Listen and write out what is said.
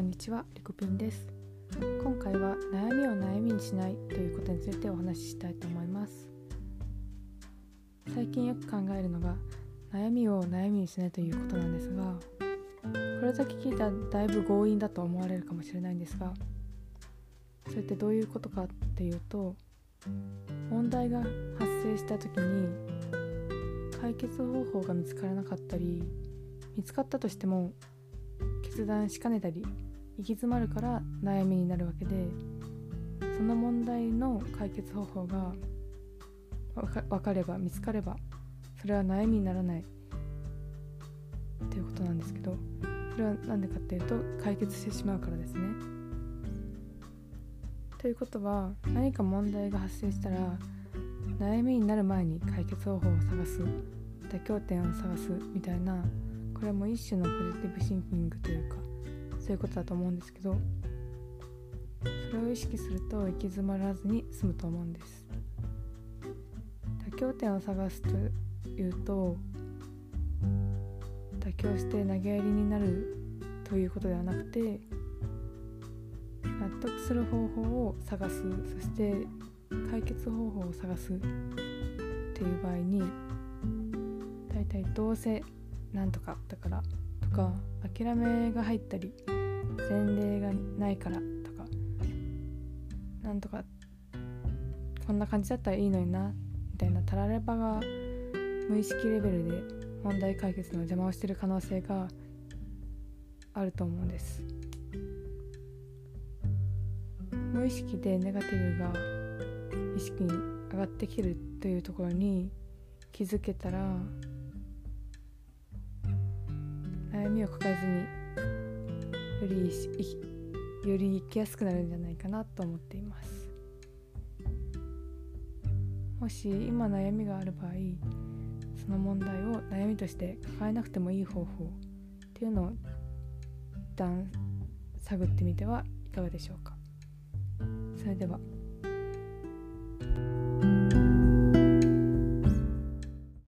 んにちは。リコピンです。今回は悩みを悩みにしないということについてお話ししたいと思います。最近よく考えるのが悩みを悩みにしないということなんですがこれだけ聞いたらだいぶ強引だと思われるかもしれないんですがそれってどういうことかっていうと問題が発生した時に解決方法が見つからなかったり見つかったとしても決断しかねたり行き詰まるから悩みになるわけでその問題の解決方法が分かれば見つかればそれは悩みにならないっていうことなんですけどそれは何でかっていうと解決してしまうからですね。ということは何か問題が発生したら悩みになる前に解決方法を探す妥協点を探すみたいなこれも一種のポジティブシンキングというかそういうことだと思うんですけどそれを意識すると行き詰まらずに済むと思うんです。妥協点を探すというと妥協して投げやりになるということではなくて納得する方法を探す。そして解決方法を探すっていう場合に大体どうせなんとかだからとか諦めが入ったり前例がないからとかなんとかこんな感じだったらいいのになみたいなたらればが無意識レベルで問題解決の邪魔をしてる可能性があると思うんです。無意識でネガティブが意識に上がってきてるというところに気づけたら悩みを抱えずによりより生きやすくなるんじゃないかなと思っています。もし今悩みがある場合その問題を悩みとして抱えなくてもいい方法っていうのを一旦探ってみてはいかがでしょうか。それでは。